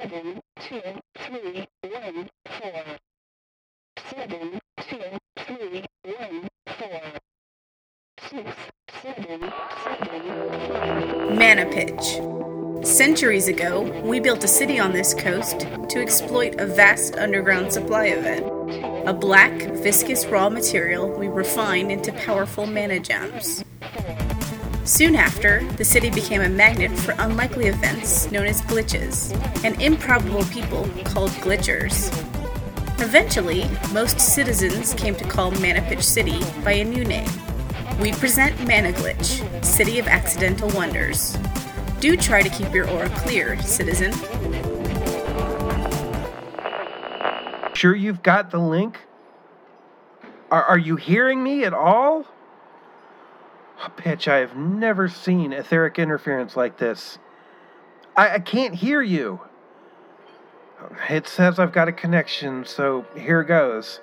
seven two three one four seven two three one four six seven seven five. Mana Pitch. Centuries ago, we built a city on this coast to exploit a vast underground supply event. A black, viscous raw material we refined into powerful mana gems. Soon after, the city became a magnet for unlikely events known as glitches, and improbable people called glitchers. Eventually, most citizens came to call Mana Pitch City by a new name. We present Mana Glitch, City of Accidental Wonders. Do try to keep your aura clear, citizen. Sure you've got the link? Are, are you hearing me at all? Pitch, I have never seen etheric interference like this. I, I can't hear you. It says I've got a connection, so here goes.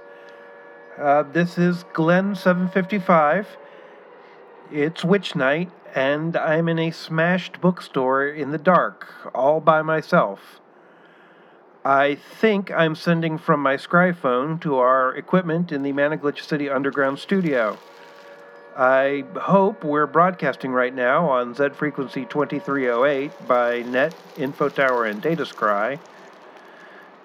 Uh, this is Glenn 755. It's Witch Night, and I'm in a smashed bookstore in the dark, all by myself. I think I'm sending from my Scryphone to our equipment in the Managlitch City Underground studio. I hope we're broadcasting right now on Z frequency 2308 by Net, Info Tower, and Data Scry.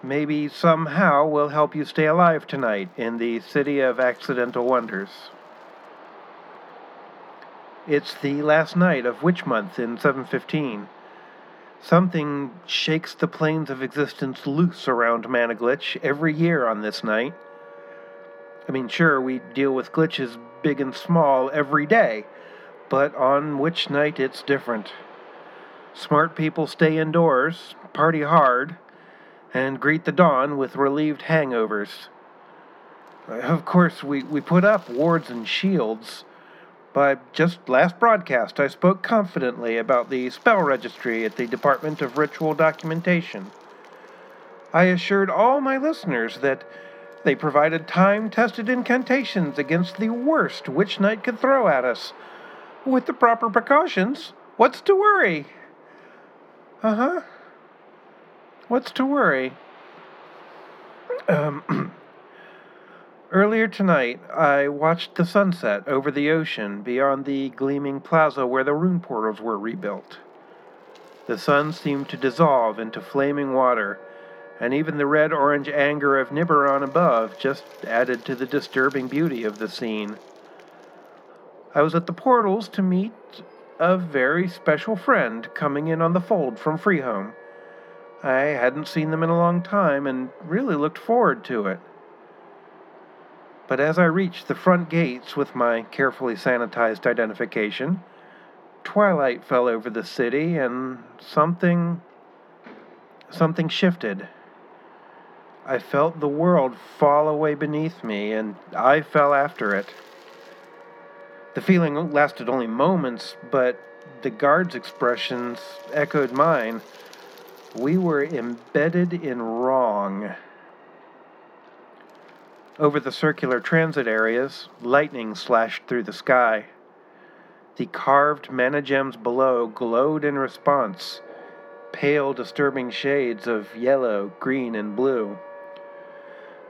Maybe somehow we'll help you stay alive tonight in the City of Accidental Wonders. It's the last night of Witch Month in 715. Something shakes the planes of existence loose around Managlitch every year on this night. I mean, sure, we deal with glitches big and small every day, but on Witch Night it's different. Smart people stay indoors, party hard, and greet the dawn with relieved hangovers. Of course, we, we put up wards and shields but just last broadcast, I spoke confidently about the spell registry at the Department of Ritual Documentation. I assured all my listeners that they provided time tested incantations against the worst Witch Night could throw at us. With the proper precautions, what's to worry? Uh huh. What's to worry? Um. Earlier tonight, I watched the sunset over the ocean beyond the gleaming plaza where the rune portals were rebuilt. The sun seemed to dissolve into flaming water, and even the red orange anger of Nibiron above just added to the disturbing beauty of the scene. I was at the portals to meet a very special friend coming in on the fold from Freehome. I hadn't seen them in a long time and really looked forward to it. But as I reached the front gates with my carefully sanitized identification, twilight fell over the city and something. something shifted. I felt the world fall away beneath me, and I fell after it. The feeling lasted only moments, but the guard's expressions echoed mine. We were embedded in wrong. Over the circular transit areas, lightning slashed through the sky. The carved mana gems below glowed in response, pale, disturbing shades of yellow, green, and blue.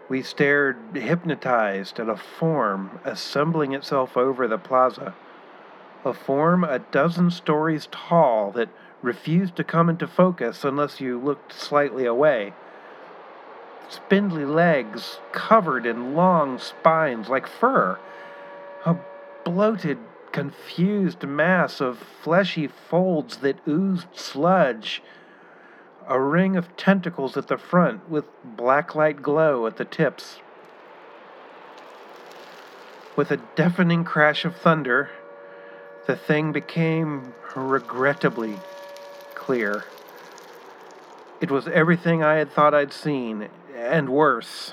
We stared hypnotized at a form assembling itself over the plaza, a form a dozen stories tall that refused to come into focus unless you looked slightly away. Spindly legs covered in long spines like fur, a bloated, confused mass of fleshy folds that oozed sludge, a ring of tentacles at the front with blacklight glow at the tips. With a deafening crash of thunder, the thing became regrettably clear. It was everything I had thought I'd seen, and worse.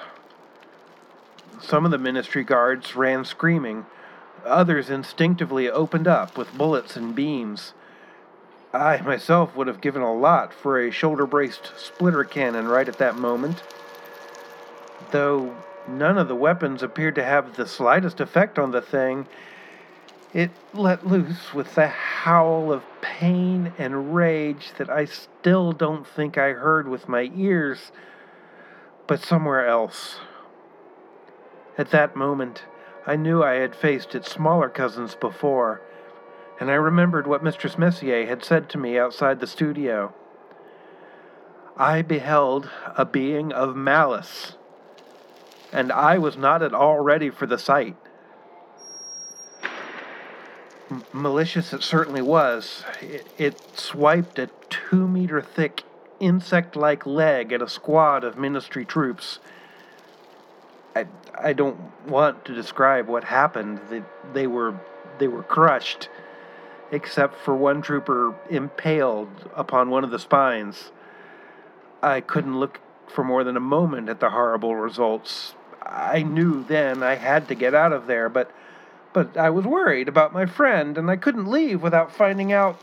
Some of the ministry guards ran screaming. Others instinctively opened up with bullets and beams. I myself would have given a lot for a shoulder braced splitter cannon right at that moment. Though none of the weapons appeared to have the slightest effect on the thing, it let loose with a howl of pain and rage that I still don't think I heard with my ears, but somewhere else. At that moment, I knew I had faced its smaller cousins before, and I remembered what Mistress Messier had said to me outside the studio. I beheld a being of malice, and I was not at all ready for the sight. M- malicious it certainly was. It, it swiped a two meter thick insect like leg at a squad of ministry troops. I, I don't want to describe what happened. They, they were they were crushed, except for one trooper impaled upon one of the spines. I couldn't look for more than a moment at the horrible results. I knew then I had to get out of there, but but I was worried about my friend and I couldn't leave without finding out.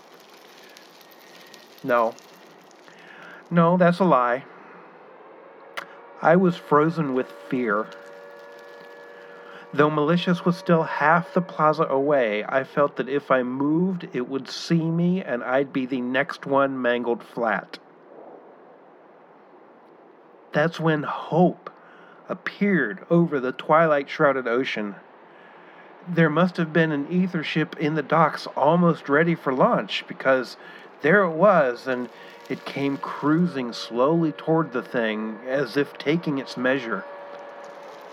No. No, that's a lie. I was frozen with fear. Though Malicious was still half the plaza away, I felt that if I moved, it would see me and I'd be the next one mangled flat. That's when hope appeared over the twilight shrouded ocean. There must have been an ether ship in the docks almost ready for launch because there it was, and it came cruising slowly toward the thing as if taking its measure.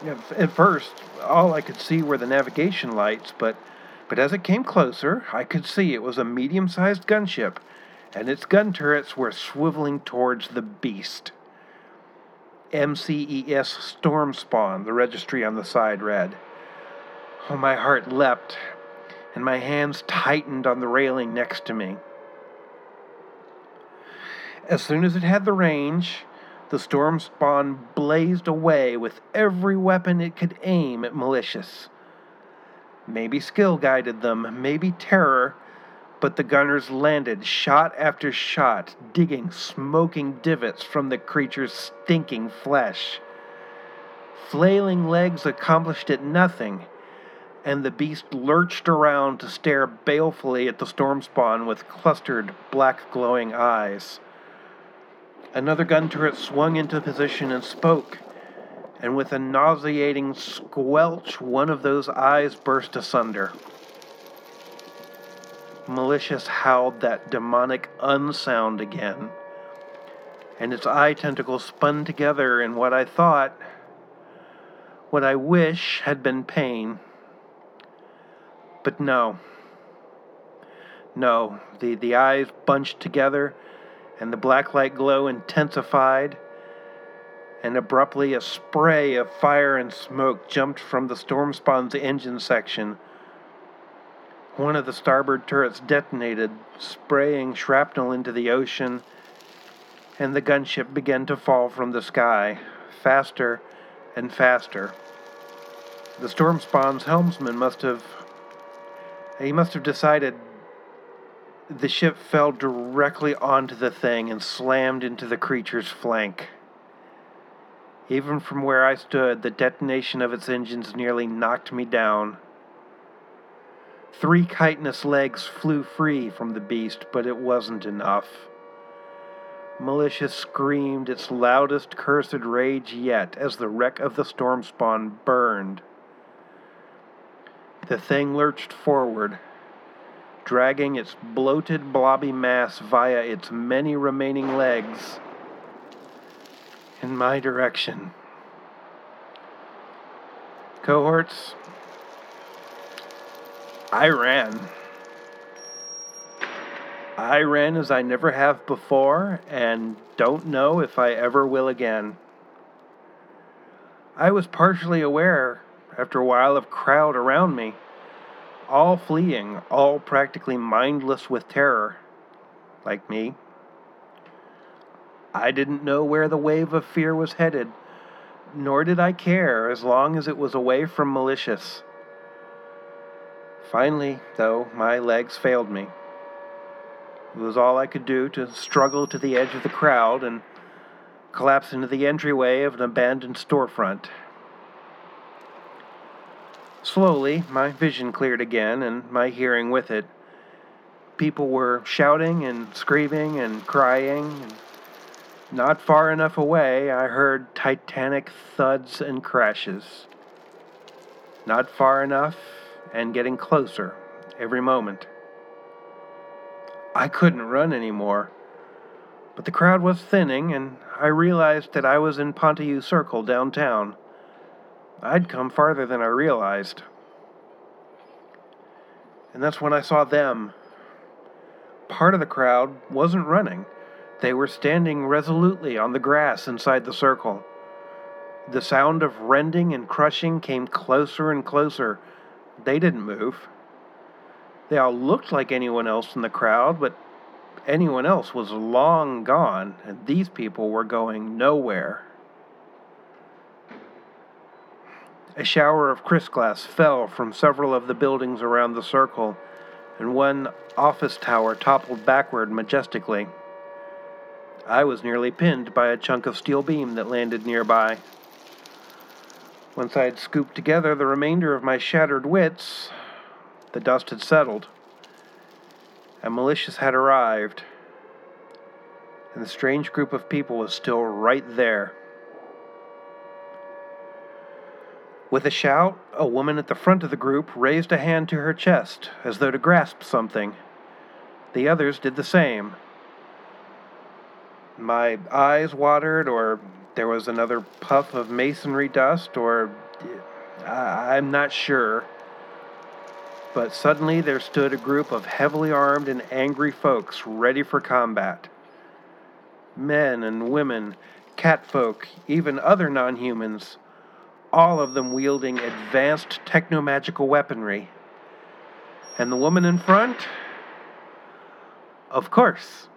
At first, all I could see were the navigation lights, but, but as it came closer, I could see it was a medium sized gunship, and its gun turrets were swiveling towards the beast. MCES Storm Spawn, the registry on the side read. Oh, my heart leapt, and my hands tightened on the railing next to me. As soon as it had the range, the storm spawn blazed away with every weapon it could aim at Malicious. Maybe skill guided them, maybe terror, but the gunners landed shot after shot, digging smoking divots from the creature's stinking flesh. Flailing legs accomplished it nothing, and the beast lurched around to stare balefully at the storm spawn with clustered, black glowing eyes. Another gun turret swung into position and spoke, and with a nauseating squelch, one of those eyes burst asunder. Malicious howled that demonic unsound again, and its eye tentacles spun together in what I thought, what I wish had been pain. But no. No, the, the eyes bunched together, and the black light glow intensified, and abruptly a spray of fire and smoke jumped from the storm spawn's engine section one of the starboard turrets detonated, spraying shrapnel into the ocean, and the gunship began to fall from the sky, faster and faster. The storm spawn's helmsman must have. He must have decided the ship fell directly onto the thing and slammed into the creature's flank. Even from where I stood, the detonation of its engines nearly knocked me down. Three chitinous legs flew free from the beast, but it wasn't enough. Malicious screamed its loudest cursed rage yet as the wreck of the storm spawn burned. The thing lurched forward, dragging its bloated, blobby mass via its many remaining legs in my direction. Cohorts, I ran. I ran as I never have before and don't know if I ever will again. I was partially aware, after a while, of crowd around me, all fleeing, all practically mindless with terror, like me. I didn't know where the wave of fear was headed, nor did I care as long as it was away from malicious. Finally, though, my legs failed me. It was all I could do to struggle to the edge of the crowd and collapse into the entryway of an abandoned storefront. Slowly, my vision cleared again, and my hearing with it, People were shouting and screaming and crying. And not far enough away, I heard titanic thuds and crashes. Not far enough, and getting closer every moment. I couldn't run anymore, but the crowd was thinning, and I realized that I was in Pontieu Circle downtown. I'd come farther than I realized. And that's when I saw them part of the crowd wasn't running. They were standing resolutely on the grass inside the circle. The sound of rending and crushing came closer and closer. They didn't move. They all looked like anyone else in the crowd, but anyone else was long gone, and these people were going nowhere. A shower of crystal fell from several of the buildings around the circle, and one office tower toppled backward majestically. I was nearly pinned by a chunk of steel beam that landed nearby. Once I had scooped together the remainder of my shattered wits, the dust had settled. A malicious had arrived, and the strange group of people was still right there. With a shout, a woman at the front of the group raised a hand to her chest as though to grasp something. The others did the same. My eyes watered, or there was another puff of masonry dust, or I'm not sure. But suddenly there stood a group of heavily armed and angry folks ready for combat. Men and women, catfolk, even other non humans all of them wielding advanced technomagical weaponry. And the woman in front? Of course,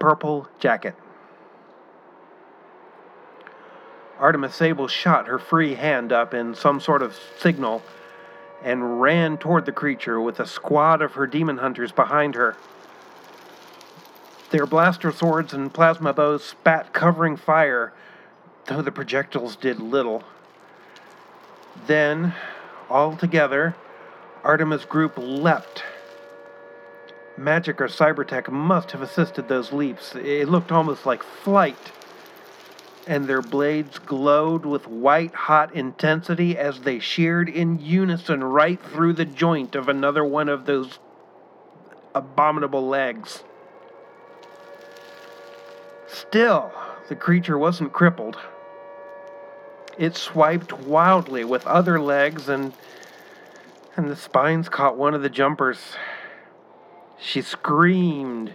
Purple Jacket. Artemis Sable shot her free hand up in some sort of signal and ran toward the creature with a squad of her demon hunters behind her. Their blaster swords and plasma bows spat covering fire, though the projectiles did little. Then, all together, Artemis Group leapt. Magic or Cybertech must have assisted those leaps. It looked almost like flight. And their blades glowed with white hot intensity as they sheared in unison right through the joint of another one of those abominable legs. Still, the creature wasn't crippled. It swiped wildly with other legs and and the spines caught one of the jumpers. She screamed,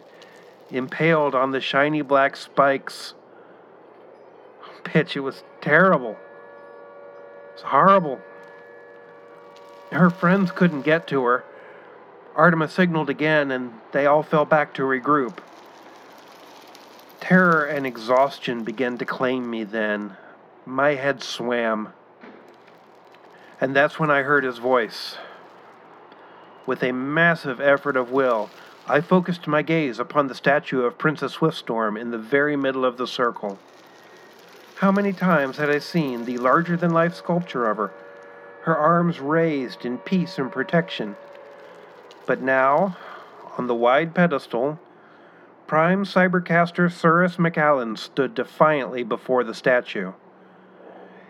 impaled on the shiny black spikes. Pitch, it was terrible. It's horrible. Her friends couldn't get to her. Artemis signaled again, and they all fell back to regroup. Terror and exhaustion began to claim me then my head swam. And that's when I heard his voice. With a massive effort of will, I focused my gaze upon the statue of Princess Swiftstorm in the very middle of the circle. How many times had I seen the larger than life sculpture of her, her arms raised in peace and protection? But now, on the wide pedestal, Prime Cybercaster Cyrus McAllen stood defiantly before the statue.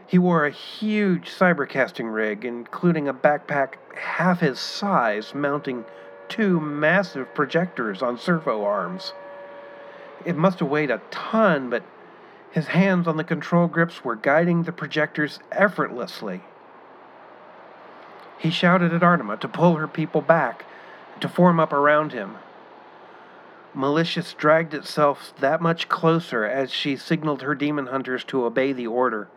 He wore a huge cybercasting rig, including a backpack half his size, mounting two massive projectors on servo arms. It must have weighed a ton, but his hands on the control grips were guiding the projectors effortlessly. He shouted at Artema to pull her people back, to form up around him. Malicious dragged itself that much closer as she signaled her demon hunters to obey the order.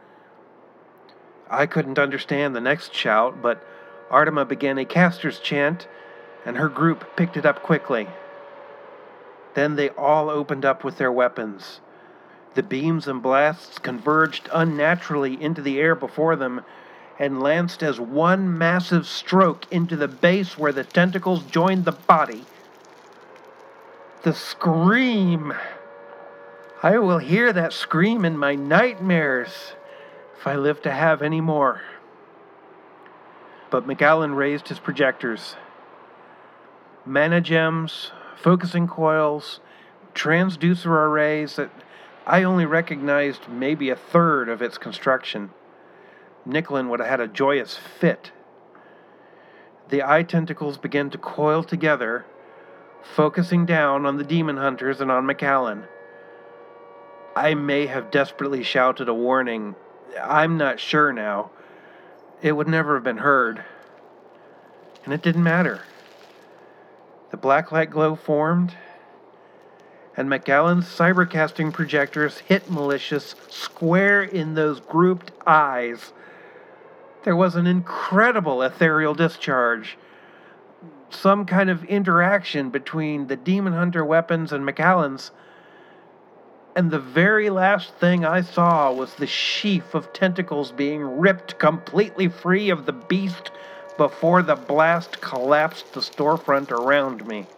I couldn't understand the next shout, but Artema began a caster's chant, and her group picked it up quickly. Then they all opened up with their weapons. The beams and blasts converged unnaturally into the air before them and lanced as one massive stroke into the base where the tentacles joined the body. The scream! I will hear that scream in my nightmares if I live to have any more. But McAllen raised his projectors. mana gems, focusing coils, transducer arrays that I only recognized maybe a third of its construction. Nicklin would have had a joyous fit. The eye tentacles began to coil together, focusing down on the demon hunters and on McAllen. I may have desperately shouted a warning. I'm not sure now. It would never have been heard. And it didn't matter. The black light glow formed, and McAllen's cybercasting projectors hit Malicious square in those grouped eyes. There was an incredible ethereal discharge, some kind of interaction between the Demon Hunter weapons and McAllen's. And the very last thing I saw was the sheaf of tentacles being ripped completely free of the beast before the blast collapsed the storefront around me.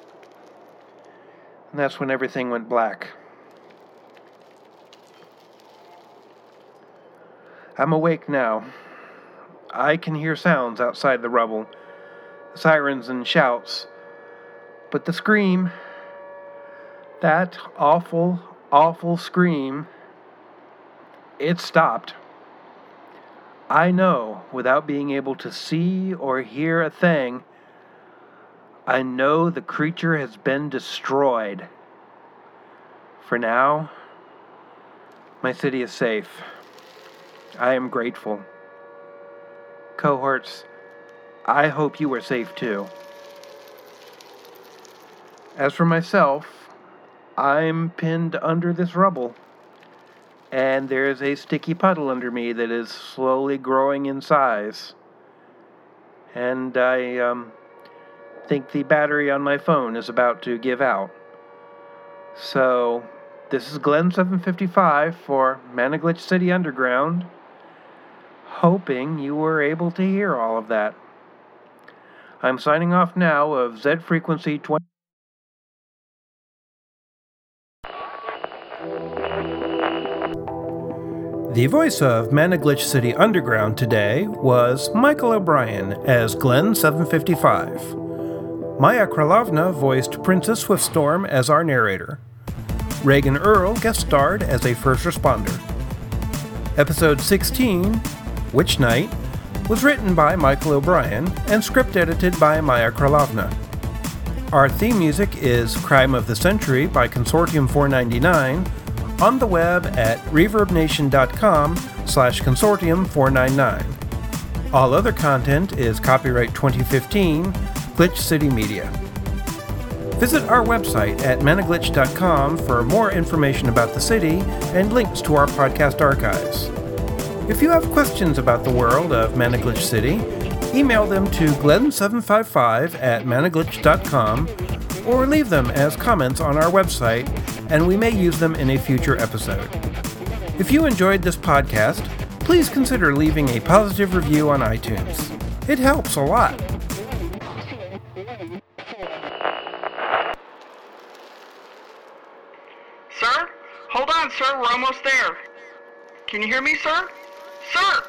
And that's when everything went black. I'm awake now. I can hear sounds outside the rubble sirens and shouts. But the scream, that awful, awful scream, it stopped. I know, without being able to see or hear a thing, I know the creature has been destroyed. For now, my city is safe. I am grateful. Cohorts, I hope you are safe too. As for myself, I'm pinned under this rubble, and there's a sticky puddle under me that is slowly growing in size. And I, um, think the battery on my phone is about to give out. So, this is Glenn 755 for Mana Glitch City Underground. Hoping you were able to hear all of that. I'm signing off now of Z frequency 20. The voice of Mana Glitch City Underground today was Michael O'Brien as Glenn 755. Maya Kralovna voiced Princess Swiftstorm as our narrator. Reagan Earl guest starred as a first responder. Episode 16, Witch Night, was written by Michael O'Brien and script edited by Maya Kralovna. Our theme music is Crime of the Century by Consortium 499 on the web at reverbnation.com slash consortium 499. All other content is copyright 2015 Glitch City Media. Visit our website at managlitch.com for more information about the city and links to our podcast archives. If you have questions about the world of Managlitch City, email them to glenn755 at managlitch.com or leave them as comments on our website, and we may use them in a future episode. If you enjoyed this podcast, please consider leaving a positive review on iTunes. It helps a lot. Sir? Hold on, sir. We're almost there. Can you hear me, sir? Sir!